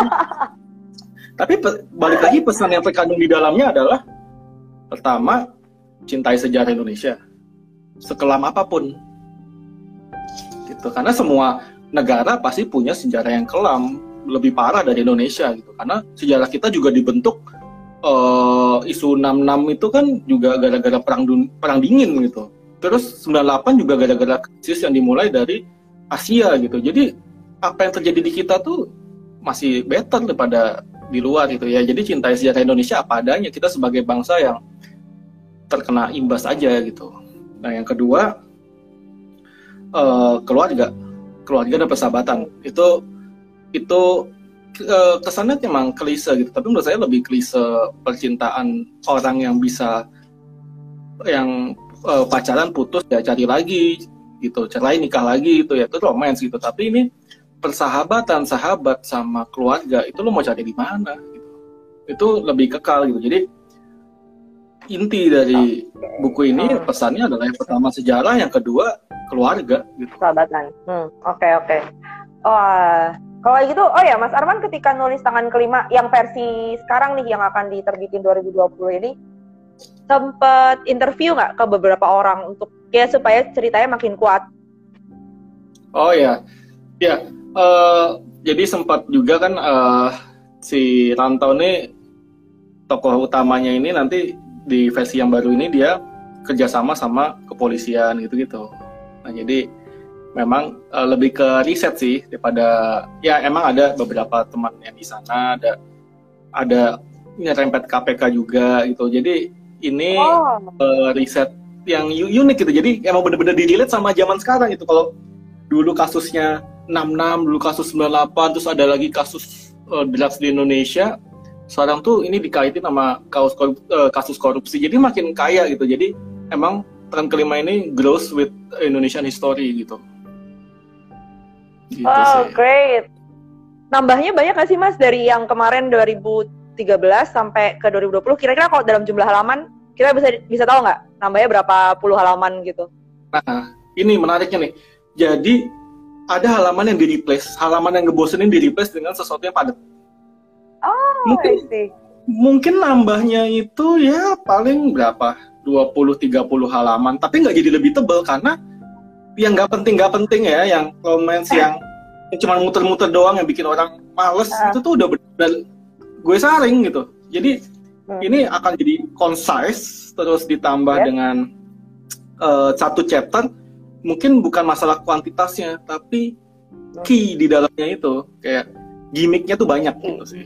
Tapi balik lagi pesan yang terkandung di dalamnya adalah pertama cintai sejarah Indonesia sekelam apa pun. Gitu. Karena semua negara pasti punya sejarah yang kelam lebih parah dari Indonesia gitu. Karena sejarah kita juga dibentuk uh, isu 66 itu kan juga gara-gara perang dun perang dingin gitu. Terus 98 juga gara-gara krisis yang dimulai dari Asia gitu. Jadi apa yang terjadi di kita tuh masih better daripada di luar gitu ya. Jadi cintai sejarah Indonesia apa adanya kita sebagai bangsa yang terkena imbas aja gitu nah yang kedua uh, keluarga. Keluarga dan persahabatan. Itu itu kesannya memang klise gitu. Tapi menurut saya lebih klise percintaan orang yang bisa yang uh, pacaran putus ya cari lagi gitu. Cerai nikah lagi gitu ya. Itu romance gitu. Tapi ini persahabatan sahabat sama keluarga itu lo mau cari di mana gitu. Itu lebih kekal gitu. Jadi inti dari buku ini pesannya adalah yang pertama sejarah yang kedua keluarga gitu sahabatan hmm, oke okay, oke okay. oh kalau gitu, oh ya Mas Arman ketika nulis tangan kelima yang versi sekarang nih yang akan diterbitin 2020 ini sempat interview nggak ke beberapa orang untuk ya supaya ceritanya makin kuat? Oh ya, ya. Uh, jadi sempat juga kan uh, si Rantau ini tokoh utamanya ini nanti di versi yang baru ini dia kerjasama sama kepolisian gitu-gitu. Nah jadi memang uh, lebih ke riset sih daripada ya emang ada beberapa teman yang di sana ada ada nyerempet KPK juga gitu jadi ini oh. uh, riset yang unik gitu jadi emang bener-bener dilihat sama zaman sekarang itu kalau dulu kasusnya 66 dulu kasus 98 terus ada lagi kasus uh, drugs di Indonesia sekarang tuh ini dikaitin sama kasus korupsi, uh, kasus korupsi jadi makin kaya gitu jadi emang tren kelima ini grows with Indonesian history gitu Gitu oh, sih. great. Nambahnya banyak gak sih Mas dari yang kemarin 2013 sampai ke 2020? Kira-kira kalau dalam jumlah halaman, kita bisa bisa tahu nggak nambahnya berapa puluh halaman gitu? Nah, ini menariknya nih. Jadi ada halaman yang di replace, halaman yang ngebosenin di replace dengan sesuatu yang padat. Oh, mungkin, Mungkin nambahnya itu ya paling berapa? 20-30 halaman, tapi nggak jadi lebih tebal karena yang nggak penting nggak penting ya yang comments yang, yang cuma muter-muter doang yang bikin orang males uh. itu tuh udah benar gue saring gitu jadi uh. ini akan jadi concise terus ditambah yeah. dengan uh, satu chapter mungkin bukan masalah kuantitasnya tapi hmm. key di dalamnya itu kayak gimmicknya tuh banyak gitu sih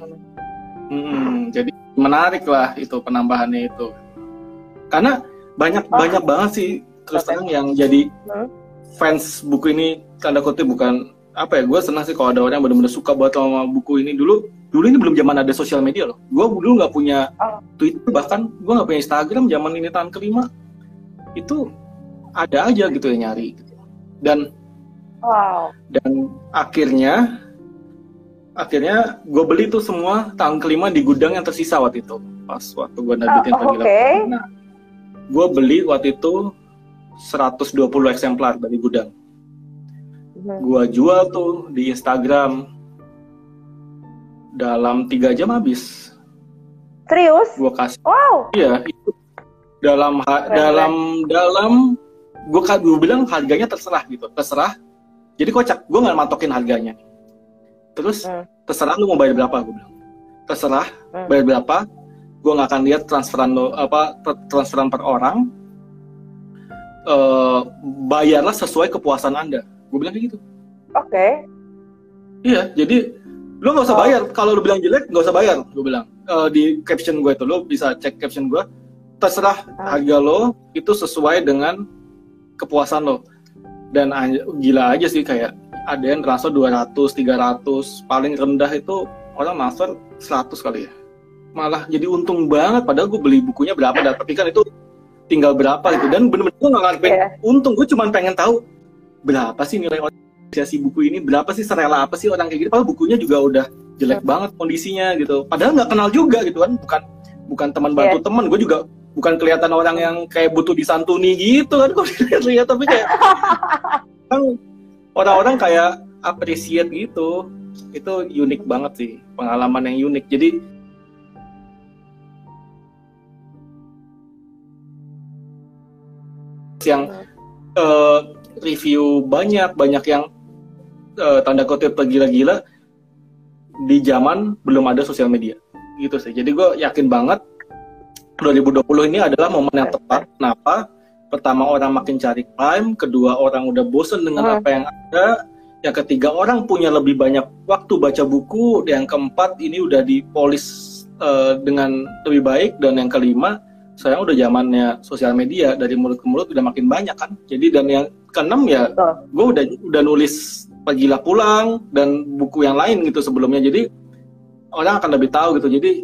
hmm, jadi menarik lah itu penambahannya itu karena banyak oh. banyak banget sih terus terang yang jadi fans buku ini tanda kutip bukan apa ya gue senang sih kalau ada orang yang benar-benar suka buat sama buku ini dulu dulu ini belum zaman ada sosial media loh gue dulu nggak punya oh. Twitter bahkan gue nggak punya Instagram zaman ini tahun kelima itu ada aja gitu yang nyari gitu. dan wow. dan akhirnya akhirnya gue beli tuh semua tahun kelima di gudang yang tersisa waktu itu pas waktu gue nerbitin oh, okay. nah gue beli waktu itu 120 eksemplar dari gudang. Hmm. Gua jual tuh di Instagram dalam tiga jam habis. Serius? Gua kasih. Wow. Iya, itu dalam ha dalam dalam gue gue bilang harganya terserah gitu, terserah. Jadi kocak, gue nggak matokin harganya. Terus hmm. terserah lu mau bayar berapa gue bilang. Terserah hmm. bayar berapa, gue nggak akan lihat transferan lo apa transferan per orang uh, bayarlah sesuai kepuasan anda gue bilang kayak gitu oke okay. iya jadi lu nggak usah oh. bayar kalau lu bilang jelek nggak usah bayar gue bilang uh, di caption gue itu lu bisa cek caption gue terserah hmm. harga lo itu sesuai dengan kepuasan lo dan gila aja sih kayak ada yang transfer 200, 300 paling rendah itu orang transfer 100 kali ya malah jadi untung banget padahal gue beli bukunya berapa tapi kan itu tinggal berapa gitu dan bener-bener gue gak ngarepin yeah. untung gue cuma pengen tahu berapa sih nilai organisasi buku ini berapa sih serela apa sih orang kayak gitu padahal bukunya juga udah jelek yeah. banget kondisinya gitu padahal nggak kenal juga gitu kan bukan bukan teman bantu yeah. teman gue juga bukan kelihatan orang yang kayak butuh disantuni gitu kan kok lihat tapi kayak kan orang-orang kayak appreciate gitu. Itu unik banget sih. Pengalaman yang unik. Jadi yang uh, review banyak banyak yang uh, tanda kutip gila-gila di zaman belum ada sosial media. Gitu sih. Jadi gue yakin banget 2020 ini adalah momen yang tepat. Kenapa pertama orang makin cari crime kedua orang udah bosen dengan hmm. apa yang ada yang ketiga orang punya lebih banyak waktu baca buku, yang keempat ini udah dipolis uh, dengan lebih baik, dan yang kelima sekarang udah zamannya sosial media dari mulut ke mulut udah makin banyak kan. Jadi dan yang keenam ya gue udah udah nulis pagilah pulang dan buku yang lain gitu sebelumnya. Jadi orang akan lebih tahu gitu. Jadi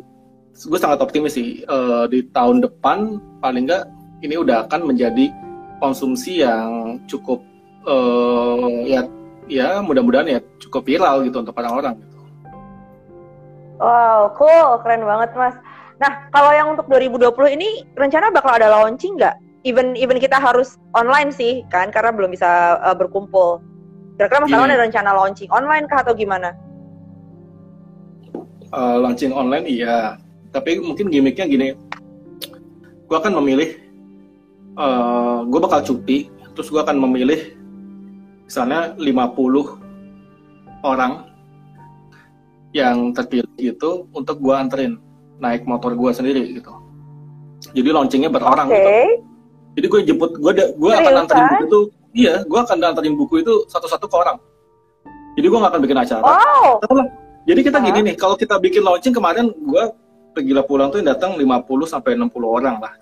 gue sangat optimis sih uh, di tahun depan paling nggak ini udah akan menjadi konsumsi yang cukup uh, ya ya mudah-mudahan ya cukup viral gitu untuk orang-orang gitu. Wow, cool, keren banget mas. Nah, kalau yang untuk 2020 ini rencana bakal ada launching nggak? Even even kita harus online sih kan, karena belum bisa uh, berkumpul. Kira-kira Mas hmm. ada rencana launching online kah atau gimana? Uh, launching online iya, tapi mungkin gimmicknya gini. Gue akan memilih, uh, eh, gue bakal cuti, terus gue akan memilih misalnya 50 orang yang terpilih itu untuk gue anterin naik motor gue sendiri gitu. Jadi launchingnya berorang okay. gitu. Jadi gue jemput, gue gue akan anterin buku itu, iya, gue akan anterin buku itu satu-satu ke orang. Jadi gue gak akan bikin acara. Wow. Jadi kita gini nih, kalau kita bikin launching kemarin gue pergi pulang tuh yang datang 50 sampai 60 orang lah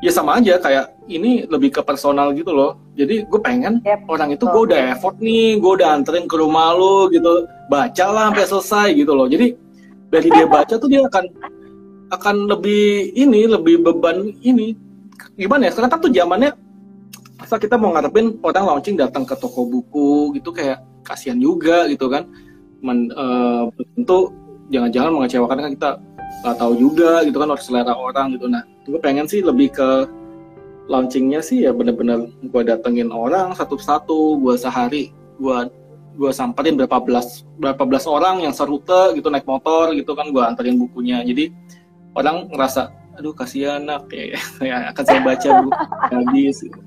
ya sama aja kayak ini lebih ke personal gitu loh. Jadi gue pengen yep. orang itu gue udah effort nih gue udah anterin ke rumah lo gitu. Baca lah sampai selesai gitu loh. Jadi dari dia baca tuh dia akan akan lebih ini lebih beban ini. Gimana ya sekarang kan tuh zamannya asal kita mau ngarepin orang launching datang ke toko buku gitu kayak kasihan juga gitu kan. Men, uh, tentu jangan-jangan mengecewakan kan kita nggak tahu juga gitu kan harus selera orang gitu. Nah gue pengen sih lebih ke launchingnya sih ya bener-bener gue datengin orang satu-satu gue sehari gue gue samperin berapa belas berapa belas orang yang serute gitu naik motor gitu kan gue anterin bukunya jadi orang ngerasa aduh kasihan anak ya, ya akan saya baca buku habis gitu.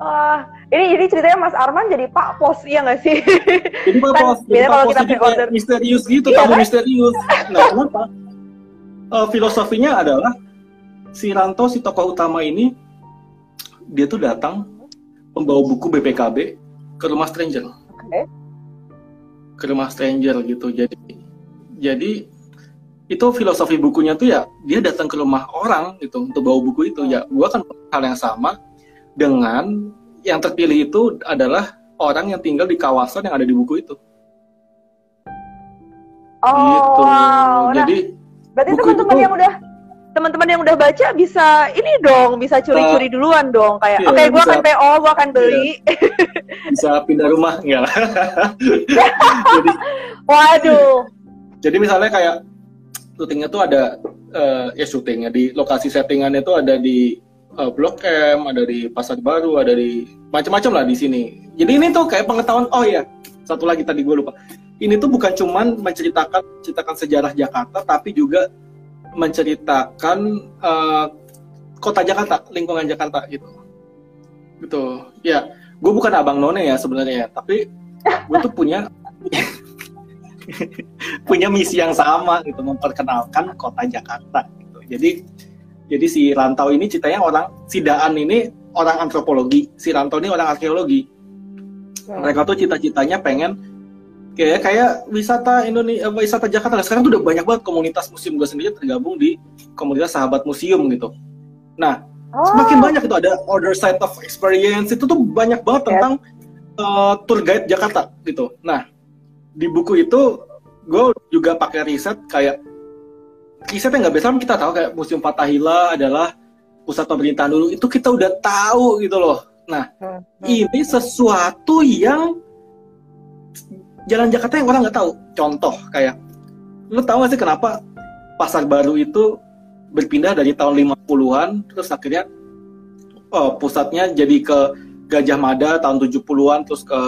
Uh, ini ini ceritanya Mas Arman jadi Pak Pos ya nggak sih? Jadi Pak kan Pos. Jadi kalau kita pre-order misterius gitu, iya, tamu kan? misterius. Nah, kenapa? Uh, filosofinya adalah si Ranto si tokoh utama ini dia tuh datang membawa buku BPKB ke rumah stranger. Okay. Ke rumah stranger gitu. Jadi jadi itu filosofi bukunya tuh ya dia datang ke rumah orang gitu untuk bawa buku itu ya gua kan hal yang sama dengan yang terpilih itu adalah orang yang tinggal di kawasan yang ada di buku itu. Oh, gitu. wow. Nah, Jadi berarti teman-teman yang udah teman-teman yang udah baca bisa ini dong, bisa curi-curi uh, duluan dong kayak iya, oke okay, gue akan PO, gue akan beli. Iya. bisa pindah rumah enggak lah. jadi, Waduh. Jadi misalnya kayak syutingnya tuh ada uh, ya syutingnya di lokasi settingannya tuh ada di uh, Blok M, ada di Pasar Baru, ada di macam-macam lah di sini. Jadi ini tuh kayak pengetahuan. Oh iya, satu lagi tadi gue lupa. Ini tuh bukan cuman menceritakan ceritakan sejarah Jakarta, tapi juga menceritakan uh, kota Jakarta, lingkungan Jakarta gitu. Gitu. Ya, gue bukan abang none ya sebenarnya, tapi gue tuh punya punya misi yang sama gitu memperkenalkan kota Jakarta gitu. Jadi jadi si Rantau ini ceritanya orang, si Daan ini orang antropologi, si Rantau ini orang arkeologi. Mereka tuh cita-citanya pengen kayak kayak wisata Indonesia, eh, wisata Jakarta. Sekarang tuh udah banyak banget komunitas museum gue sendiri tergabung di komunitas sahabat museum gitu. Nah, oh. semakin banyak itu ada other side of experience itu tuh banyak banget tentang uh, tour guide Jakarta gitu. Nah, di buku itu gue juga pakai riset kayak riset yang nggak biasa kita tahu kayak Museum Fatahila adalah pusat pemerintahan dulu itu kita udah tahu gitu loh. Nah hmm, hmm. ini sesuatu yang jalan Jakarta yang orang nggak tahu. Contoh kayak lu tahu gak sih kenapa pasar baru itu berpindah dari tahun 50-an terus akhirnya oh, pusatnya jadi ke Gajah Mada tahun 70-an terus ke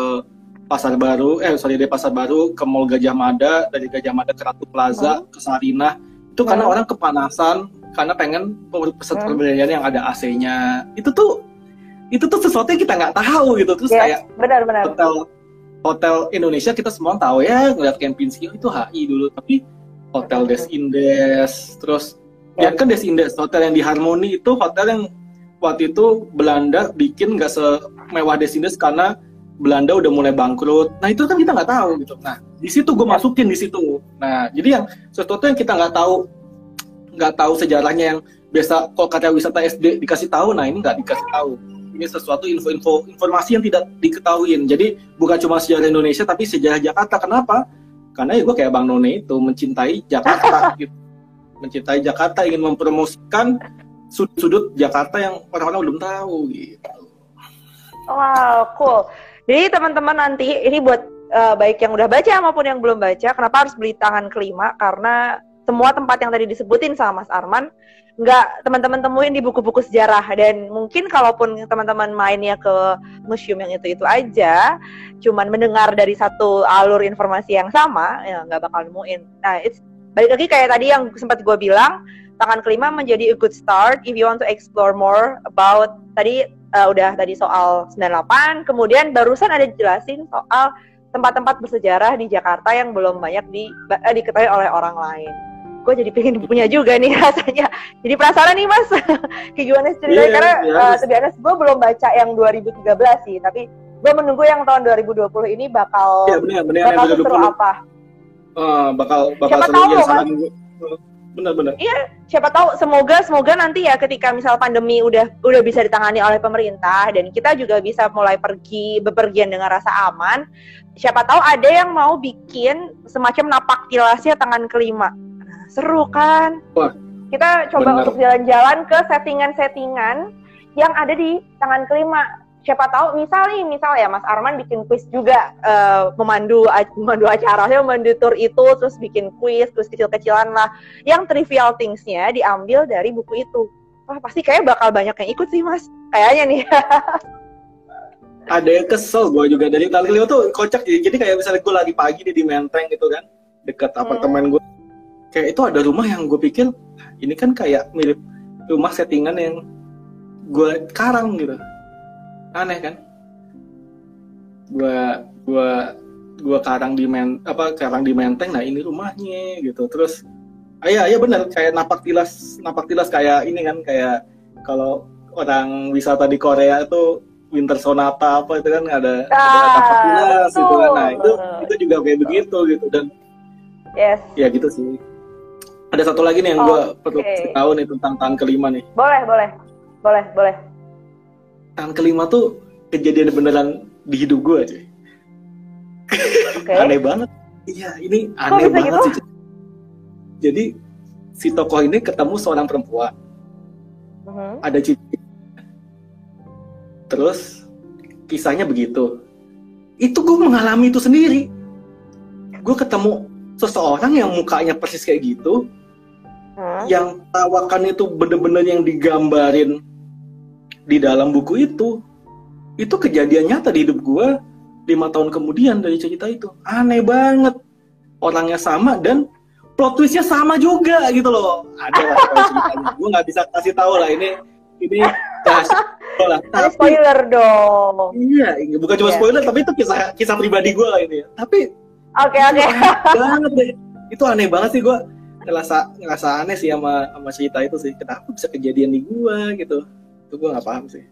Pasar Baru eh sorry dari Pasar Baru ke Mall Gajah Mada dari Gajah Mada ke Ratu Plaza hmm. ke Sarinah itu karena hmm. orang kepanasan karena pengen pusat hmm. perbelanjaan yang ada AC-nya itu tuh itu tuh sesuatu yang kita nggak tahu gitu terus yes, kayak benar-benar hotel hotel Indonesia kita semua tahu ya ngeliat Kempinski itu HI dulu tapi hotel Des Indes terus ya kan Des Indes hotel yang di Harmoni itu hotel yang waktu itu Belanda bikin nggak semewah Desinis karena Belanda udah mulai bangkrut. Nah itu kan kita nggak tahu gitu. Nah di situ gue masukin di situ. Nah jadi yang sesuatu yang kita nggak tahu nggak tahu sejarahnya yang biasa kok kata wisata SD dikasih tahu, nah ini nggak dikasih tahu. Ini sesuatu info-info informasi yang tidak diketahuin. Jadi bukan cuma sejarah Indonesia tapi sejarah Jakarta. Kenapa? Karena ya gue kayak Bang None itu mencintai Jakarta gitu. Mencintai Jakarta ingin mempromosikan sudut-sudut Jakarta yang orang-orang belum tahu gitu. Wow, cool. Jadi teman-teman nanti ini buat uh, baik yang udah baca maupun yang belum baca, kenapa harus beli tangan kelima? Karena semua tempat yang tadi disebutin sama Mas Arman nggak teman-teman temuin di buku-buku sejarah dan mungkin kalaupun teman-teman mainnya ke museum yang itu itu aja cuman mendengar dari satu alur informasi yang sama ya nggak bakal nemuin nah it's balik lagi kayak tadi yang sempat gue bilang tangan kelima menjadi a good start if you want to explore more about tadi uh, udah tadi soal 98, kemudian barusan ada jelasin soal tempat-tempat bersejarah di Jakarta yang belum banyak di, uh, diketahui oleh orang lain. Gue jadi pengen punya juga nih rasanya. Jadi penasaran nih mas, kayak gimana ceritanya? Yeah, Karena yeah. uh, sebenarnya gue belum baca yang 2013 sih, tapi gue menunggu yang tahun 2020 ini bakal yeah, bener, bener, bakal seru apa? Uh, bakal bakal Siapa seru tahu, mas, benar-benar. Iya, siapa tahu semoga semoga nanti ya ketika misal pandemi udah udah bisa ditangani oleh pemerintah dan kita juga bisa mulai pergi bepergian dengan rasa aman. Siapa tahu ada yang mau bikin semacam napak tilasnya tangan kelima. Seru kan? Wah. Kita coba bener. untuk jalan-jalan ke settingan-settingan yang ada di tangan kelima siapa tahu misal nih misal ya Mas Arman bikin kuis juga uh, memandu memandu acara saya memandu tour itu terus bikin kuis terus kecil-kecilan lah yang trivial thingsnya diambil dari buku itu wah pasti kayak bakal banyak yang ikut sih Mas kayaknya nih ada yang kesel gue juga dari kali tuh kocak jadi, jadi kayak misalnya gue lagi pagi di Menteng gitu kan dekat hmm. apartemen gue kayak itu ada rumah yang gue pikir ini kan kayak mirip rumah settingan yang gue karang gitu. Aneh kan? Gua gua gua karang di men apa karang di menteng nah ini rumahnya gitu. Terus ayah ayah bener kayak napak tilas napak tilas kayak ini kan kayak kalau orang wisata di Korea itu winter sonata apa itu kan ada, ah, ada napak tilas itu kan. Nah itu itu juga kayak begitu gitu dan yes. ya gitu sih ada satu lagi nih yang oh, gue perlu tahu nih tentang tahun kelima nih boleh boleh boleh boleh tahun kelima tuh kejadian beneran di hidup gue aja. Okay. aneh banget. Iya, ini aneh banget gitu? sih. Jadi si tokoh ini ketemu seorang perempuan. Uh-huh. Ada cici. Terus kisahnya begitu. Itu gue mengalami itu sendiri. Gue ketemu seseorang yang mukanya persis kayak gitu. Uh-huh. Yang tawakan itu bener-bener yang digambarin di dalam buku itu. Itu kejadian nyata di hidup gue lima tahun kemudian dari cerita itu. Aneh banget. Orangnya sama dan plot twistnya sama juga gitu loh. Ada lah ceritanya. Gue nggak bisa kasih tahu lah. Ini ini lah. Tapi, spoiler dong. Iya bukan cuma yeah. spoiler tapi itu kisah kisah pribadi gue lah ini. Tapi oke okay, oke okay. banget deh. Itu aneh banget sih gue ngerasa ngerasa aneh sih sama sama cerita itu sih kenapa bisa kejadian di gue gitu itu gue nggak paham sih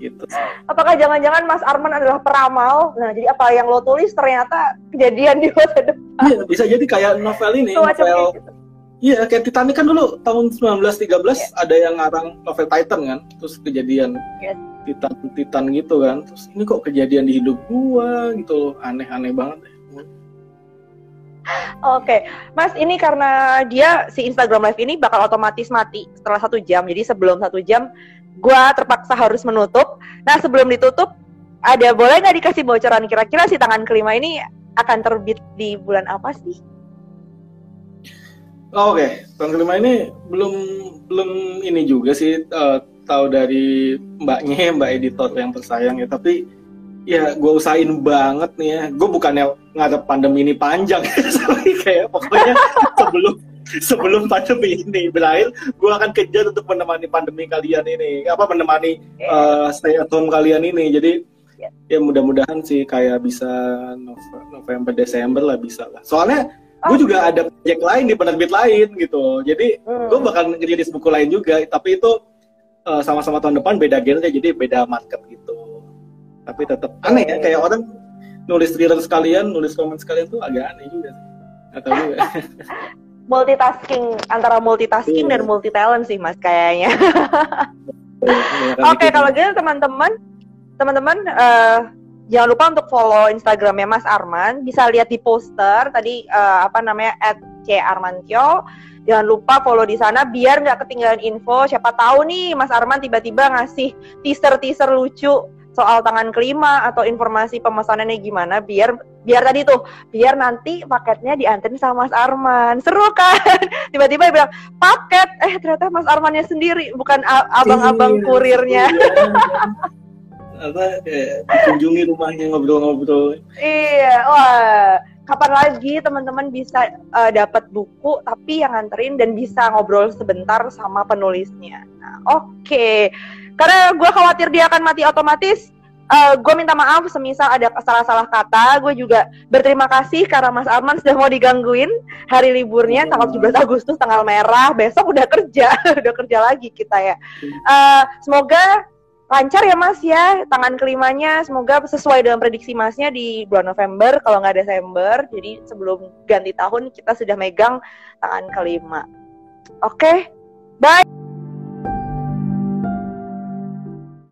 gitu apakah jangan-jangan Mas Arman adalah peramal nah jadi apa yang lo tulis ternyata kejadian di masa depan iya bisa jadi kayak novel ini so, novel gitu. Iya, kayak Titanic kan dulu tahun 1913 yeah. ada yang ngarang novel Titan kan, terus kejadian yes. Titan Titan gitu kan, terus ini kok kejadian di hidup gua gitu, aneh-aneh banget. Oke, okay. Mas, ini karena dia si Instagram Live ini bakal otomatis mati setelah satu jam. Jadi sebelum satu jam gue terpaksa harus menutup. Nah sebelum ditutup, ada boleh nggak dikasih bocoran kira-kira si tangan kelima ini akan terbit di bulan apa sih? Oh, Oke, okay. tangan kelima ini belum belum ini juga sih uh, tahu dari mbaknya mbak editor yang tersayang ya. Tapi ya gue usahain banget nih ya. Gue bukannya ngadep pandemi ini panjang, tapi kayak pokoknya sebelum sebelum pandemi ini berakhir, gue akan kejar untuk menemani pandemi kalian ini, apa menemani uh, stay at home kalian ini. Jadi yeah. ya mudah-mudahan sih kayak bisa November Desember lah bisa lah. Soalnya gue oh. juga ada proyek lain di penerbit lain gitu. Jadi hmm. gue bakal ngerilis buku lain juga, tapi itu uh, sama-sama tahun depan beda genre jadi beda market gitu tapi tetap aneh ya kayak orang nulis thriller sekalian nulis komen sekalian tuh agak aneh juga atau juga. Multitasking antara multitasking yeah. dan multi talent sih mas kayaknya. Oke okay, kalau gitu teman-teman teman-teman uh, jangan lupa untuk follow Instagramnya Mas Arman. Bisa lihat di poster tadi uh, apa namanya at C Armantio jangan lupa follow di sana biar nggak ketinggalan info. Siapa tahu nih Mas Arman tiba-tiba ngasih teaser-teaser lucu soal tangan kelima atau informasi pemesanannya gimana biar biar tadi tuh biar nanti paketnya dianterin sama Mas Arman seru kan tiba-tiba dia bilang paket eh ternyata Mas Armannya sendiri bukan abang-abang iya, kurirnya iya. apa kayak kunjungi rumahnya ngobrol-ngobrol iya wah kapan lagi teman-teman bisa uh, dapat buku tapi yang nganterin dan bisa ngobrol sebentar sama penulisnya. Nah, oke. Okay. Karena gue khawatir dia akan mati otomatis, uh, gue minta maaf semisal ada salah-salah kata. Gue juga berterima kasih karena Mas Arman sudah mau digangguin hari liburnya tanggal 17 Agustus tanggal merah. Besok udah kerja, udah kerja lagi kita ya. Uh, semoga lancar ya Mas ya tangan kelimanya semoga sesuai dengan prediksi Masnya di bulan November kalau nggak Desember jadi sebelum ganti tahun kita sudah megang tangan kelima oke okay? bye